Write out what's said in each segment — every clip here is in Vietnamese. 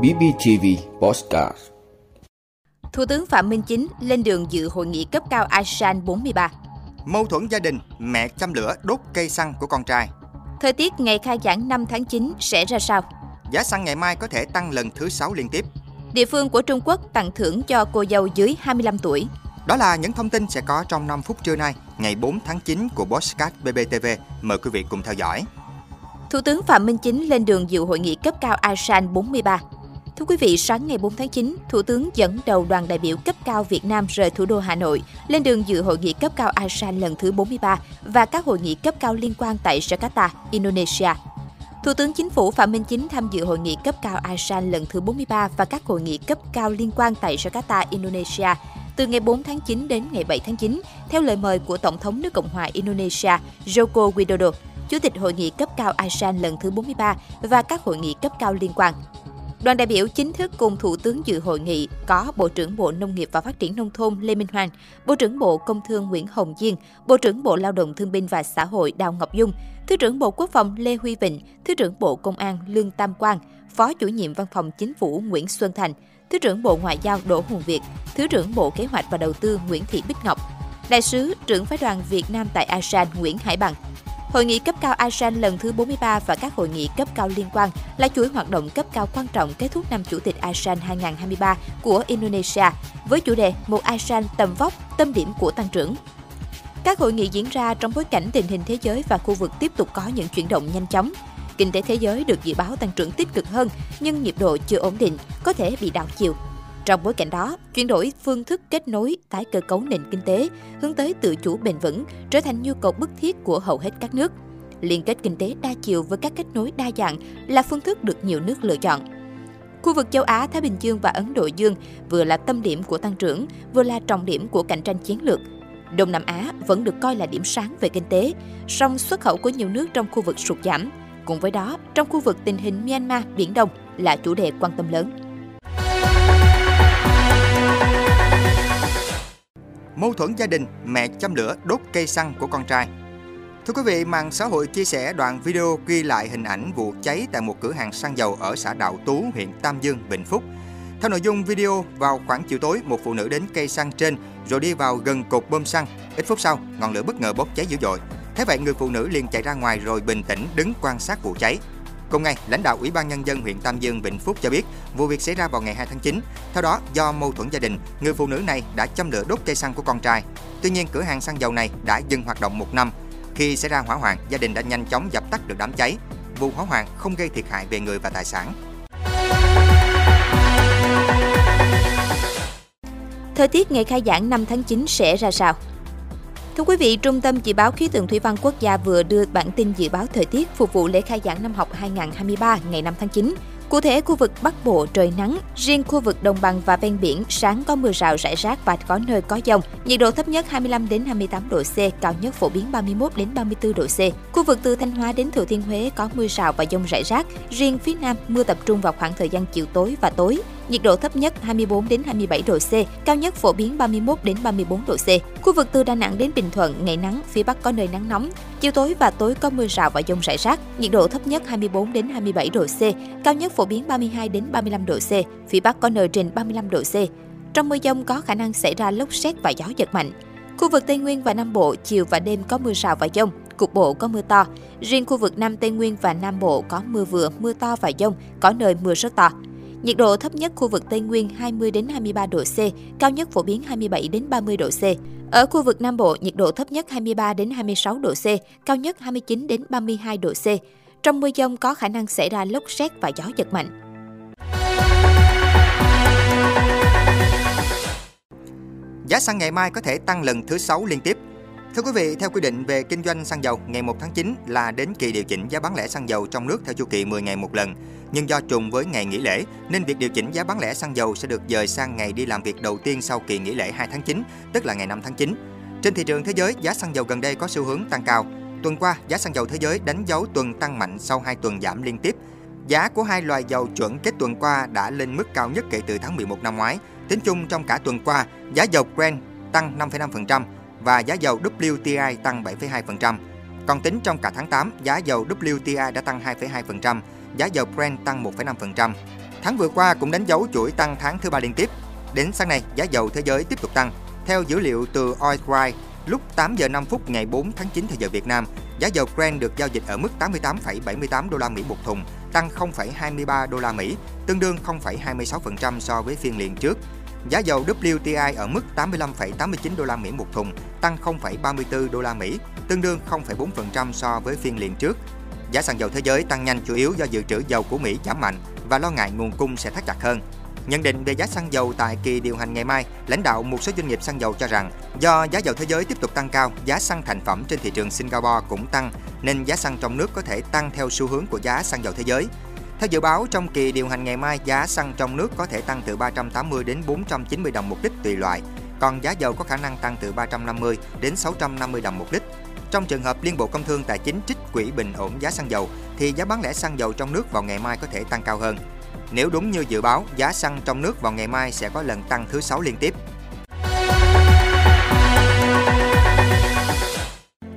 BBTV Postcard Thủ tướng Phạm Minh Chính lên đường dự hội nghị cấp cao ASEAN 43. Mâu thuẫn gia đình, mẹ châm lửa đốt cây xăng của con trai. Thời tiết ngày khai giảng 5 tháng 9 sẽ ra sao? Giá xăng ngày mai có thể tăng lần thứ 6 liên tiếp. Địa phương của Trung Quốc tặng thưởng cho cô dâu dưới 25 tuổi. Đó là những thông tin sẽ có trong 5 phút trưa nay, ngày 4 tháng 9 của Postcard BBTV. Mời quý vị cùng theo dõi. Thủ tướng Phạm Minh Chính lên đường dự hội nghị cấp cao ASEAN 43. Thưa quý vị, sáng ngày 4 tháng 9, Thủ tướng dẫn đầu đoàn đại biểu cấp cao Việt Nam rời thủ đô Hà Nội, lên đường dự hội nghị cấp cao ASEAN lần thứ 43 và các hội nghị cấp cao liên quan tại Jakarta, Indonesia. Thủ tướng Chính phủ Phạm Minh Chính tham dự hội nghị cấp cao ASEAN lần thứ 43 và các hội nghị cấp cao liên quan tại Jakarta, Indonesia từ ngày 4 tháng 9 đến ngày 7 tháng 9, theo lời mời của Tổng thống nước Cộng hòa Indonesia Joko Widodo, Chủ tịch Hội nghị cấp cao ASEAN lần thứ 43 và các hội nghị cấp cao liên quan. Đoàn đại biểu chính thức cùng Thủ tướng dự hội nghị có Bộ trưởng Bộ Nông nghiệp và Phát triển Nông thôn Lê Minh hoàng Bộ trưởng Bộ Công Thương Nguyễn Hồng Diên, Bộ trưởng Bộ Lao động Thương binh và Xã hội Đào Ngọc Dung, Thứ trưởng Bộ Quốc phòng Lê Huy Vịnh, Thứ trưởng Bộ Công an Lương Tam Quang, Phó chủ nhiệm Văn phòng Chính phủ Nguyễn Xuân Thành, Thứ trưởng Bộ Ngoại giao Đỗ Hùng Việt, Thứ trưởng Bộ Kế hoạch và Đầu tư Nguyễn Thị Bích Ngọc, Đại sứ trưởng phái đoàn Việt Nam tại ASEAN Nguyễn Hải Bằng, Hội nghị cấp cao ASEAN lần thứ 43 và các hội nghị cấp cao liên quan là chuỗi hoạt động cấp cao quan trọng kết thúc năm Chủ tịch ASEAN 2023 của Indonesia với chủ đề Một ASEAN tầm vóc, tâm điểm của tăng trưởng. Các hội nghị diễn ra trong bối cảnh tình hình thế giới và khu vực tiếp tục có những chuyển động nhanh chóng. Kinh tế thế giới được dự báo tăng trưởng tích cực hơn, nhưng nhịp độ chưa ổn định, có thể bị đảo chiều. Trong bối cảnh đó, chuyển đổi phương thức kết nối, tái cơ cấu nền kinh tế, hướng tới tự chủ bền vững trở thành nhu cầu bức thiết của hầu hết các nước. Liên kết kinh tế đa chiều với các kết nối đa dạng là phương thức được nhiều nước lựa chọn. Khu vực châu Á, Thái Bình Dương và Ấn Độ Dương vừa là tâm điểm của tăng trưởng, vừa là trọng điểm của cạnh tranh chiến lược. Đông Nam Á vẫn được coi là điểm sáng về kinh tế, song xuất khẩu của nhiều nước trong khu vực sụt giảm. Cùng với đó, trong khu vực tình hình Myanmar, Biển Đông là chủ đề quan tâm lớn. Mâu thuẫn gia đình, mẹ châm lửa đốt cây xăng của con trai. Thưa quý vị, mạng xã hội chia sẻ đoạn video ghi lại hình ảnh vụ cháy tại một cửa hàng xăng dầu ở xã Đạo Tú, huyện Tam Dương, Bình Phúc. Theo nội dung video, vào khoảng chiều tối, một phụ nữ đến cây xăng trên rồi đi vào gần cột bơm xăng. Ít phút sau, ngọn lửa bất ngờ bốc cháy dữ dội. Thế vậy, người phụ nữ liền chạy ra ngoài rồi bình tĩnh đứng quan sát vụ cháy. Cùng ngày, lãnh đạo Ủy ban Nhân dân huyện Tam Dương, Vĩnh Phúc cho biết vụ việc xảy ra vào ngày 2 tháng 9. Theo đó, do mâu thuẫn gia đình, người phụ nữ này đã châm lửa đốt cây xăng của con trai. Tuy nhiên, cửa hàng xăng dầu này đã dừng hoạt động một năm. Khi xảy ra hỏa hoạn, gia đình đã nhanh chóng dập tắt được đám cháy. Vụ hỏa hoạn không gây thiệt hại về người và tài sản. Thời tiết ngày khai giảng 5 tháng 9 sẽ ra sao? Thưa quý vị, Trung tâm Dự báo Khí tượng Thủy văn Quốc gia vừa đưa bản tin dự báo thời tiết phục vụ lễ khai giảng năm học 2023 ngày 5 tháng 9. Cụ thể, khu vực Bắc Bộ trời nắng, riêng khu vực đồng bằng và ven biển sáng có mưa rào rải rác và có nơi có dông. Nhiệt độ thấp nhất 25 đến 28 độ C, cao nhất phổ biến 31 đến 34 độ C. Khu vực từ Thanh Hóa đến Thừa Thiên Huế có mưa rào và dông rải rác, riêng phía Nam mưa tập trung vào khoảng thời gian chiều tối và tối. Nhiệt độ thấp nhất 24 đến 27 độ C, cao nhất phổ biến 31 đến 34 độ C. Khu vực từ Đà Nẵng đến Bình Thuận ngày nắng, phía Bắc có nơi nắng nóng. Chiều tối và tối có mưa rào và dông rải rác. Nhiệt độ thấp nhất 24 đến 27 độ C, cao nhất phổ biến 32 đến 35 độ C. Phía Bắc có nơi trên 35 độ C. Trong mưa dông có khả năng xảy ra lốc xét và gió giật mạnh. Khu vực Tây Nguyên và Nam Bộ chiều và đêm có mưa rào và dông, cục bộ có mưa to. Riêng khu vực Nam Tây Nguyên và Nam Bộ có mưa vừa, mưa to và dông, có nơi mưa rất to. Nhiệt độ thấp nhất khu vực Tây Nguyên 20 đến 23 độ C, cao nhất phổ biến 27 đến 30 độ C. Ở khu vực Nam Bộ, nhiệt độ thấp nhất 23 đến 26 độ C, cao nhất 29 đến 32 độ C. Trong mưa dông có khả năng xảy ra lốc xét và gió giật mạnh. Giá xăng ngày mai có thể tăng lần thứ 6 liên tiếp. Thưa quý vị, theo quy định về kinh doanh xăng dầu, ngày 1 tháng 9 là đến kỳ điều chỉnh giá bán lẻ xăng dầu trong nước theo chu kỳ 10 ngày một lần. Nhưng do trùng với ngày nghỉ lễ, nên việc điều chỉnh giá bán lẻ xăng dầu sẽ được dời sang ngày đi làm việc đầu tiên sau kỳ nghỉ lễ 2 tháng 9, tức là ngày 5 tháng 9. Trên thị trường thế giới, giá xăng dầu gần đây có xu hướng tăng cao. Tuần qua, giá xăng dầu thế giới đánh dấu tuần tăng mạnh sau 2 tuần giảm liên tiếp. Giá của hai loại dầu chuẩn kết tuần qua đã lên mức cao nhất kể từ tháng 11 năm ngoái. Tính chung trong cả tuần qua, giá dầu Brent tăng 5,5% và giá dầu WTI tăng 7,2%. Còn tính trong cả tháng 8, giá dầu WTI đã tăng 2,2%, giá dầu Brent tăng 1,5%. Tháng vừa qua cũng đánh dấu chuỗi tăng tháng thứ ba liên tiếp. Đến sáng nay, giá dầu thế giới tiếp tục tăng. Theo dữ liệu từ Oilwright, lúc 8 giờ 5 phút ngày 4 tháng 9 theo giờ Việt Nam, giá dầu Brent được giao dịch ở mức 88,78 đô la Mỹ một thùng, tăng 0,23 đô la Mỹ, tương đương 0,26% so với phiên liền trước. Giá dầu WTI ở mức 85,89 đô la Mỹ một thùng, tăng 0,34 đô la Mỹ, tương đương 0,4% so với phiên liền trước. Giá xăng dầu thế giới tăng nhanh chủ yếu do dự trữ dầu của Mỹ giảm mạnh và lo ngại nguồn cung sẽ thắt chặt hơn. Nhận định về giá xăng dầu tại kỳ điều hành ngày mai, lãnh đạo một số doanh nghiệp xăng dầu cho rằng do giá dầu thế giới tiếp tục tăng cao, giá xăng thành phẩm trên thị trường Singapore cũng tăng nên giá xăng trong nước có thể tăng theo xu hướng của giá xăng dầu thế giới. Theo dự báo, trong kỳ điều hành ngày mai, giá xăng trong nước có thể tăng từ 380 đến 490 đồng một lít tùy loại, còn giá dầu có khả năng tăng từ 350 đến 650 đồng một lít. Trong trường hợp Liên Bộ Công Thương Tài chính trích quỹ bình ổn giá xăng dầu, thì giá bán lẻ xăng dầu trong nước vào ngày mai có thể tăng cao hơn. Nếu đúng như dự báo, giá xăng trong nước vào ngày mai sẽ có lần tăng thứ 6 liên tiếp.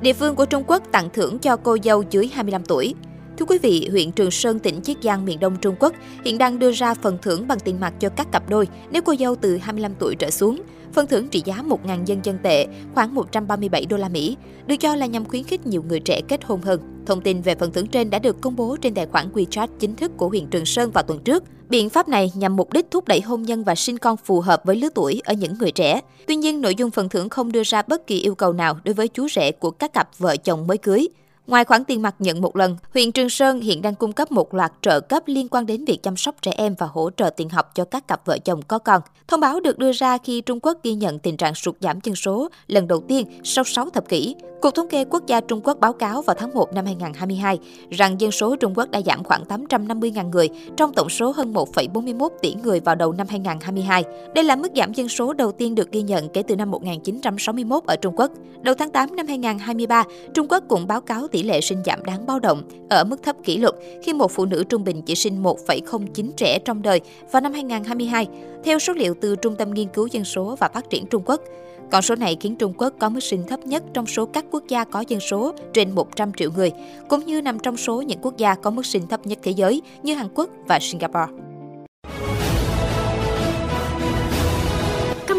Địa phương của Trung Quốc tặng thưởng cho cô dâu dưới 25 tuổi. Thưa quý vị, huyện Trường Sơn, tỉnh Chiết Giang, miền Đông Trung Quốc hiện đang đưa ra phần thưởng bằng tiền mặt cho các cặp đôi nếu cô dâu từ 25 tuổi trở xuống. Phần thưởng trị giá 1.000 dân dân tệ, khoảng 137 đô la Mỹ, được cho là nhằm khuyến khích nhiều người trẻ kết hôn hơn. Thông tin về phần thưởng trên đã được công bố trên tài khoản WeChat chính thức của huyện Trường Sơn vào tuần trước. Biện pháp này nhằm mục đích thúc đẩy hôn nhân và sinh con phù hợp với lứa tuổi ở những người trẻ. Tuy nhiên, nội dung phần thưởng không đưa ra bất kỳ yêu cầu nào đối với chú rể của các cặp vợ chồng mới cưới. Ngoài khoản tiền mặt nhận một lần, huyện Trường Sơn hiện đang cung cấp một loạt trợ cấp liên quan đến việc chăm sóc trẻ em và hỗ trợ tiền học cho các cặp vợ chồng có con. Thông báo được đưa ra khi Trung Quốc ghi nhận tình trạng sụt giảm dân số lần đầu tiên sau 6 thập kỷ. Cục Thống kê Quốc gia Trung Quốc báo cáo vào tháng 1 năm 2022 rằng dân số Trung Quốc đã giảm khoảng 850.000 người trong tổng số hơn 1,41 tỷ người vào đầu năm 2022. Đây là mức giảm dân số đầu tiên được ghi nhận kể từ năm 1961 ở Trung Quốc. Đầu tháng 8 năm 2023, Trung Quốc cũng báo cáo tỷ lệ sinh giảm đáng báo động, ở mức thấp kỷ lục khi một phụ nữ trung bình chỉ sinh 1,09 trẻ trong đời vào năm 2022, theo số liệu từ Trung tâm Nghiên cứu Dân số và Phát triển Trung Quốc. Con số này khiến Trung Quốc có mức sinh thấp nhất trong số các quốc gia có dân số trên 100 triệu người, cũng như nằm trong số những quốc gia có mức sinh thấp nhất thế giới như Hàn Quốc và Singapore.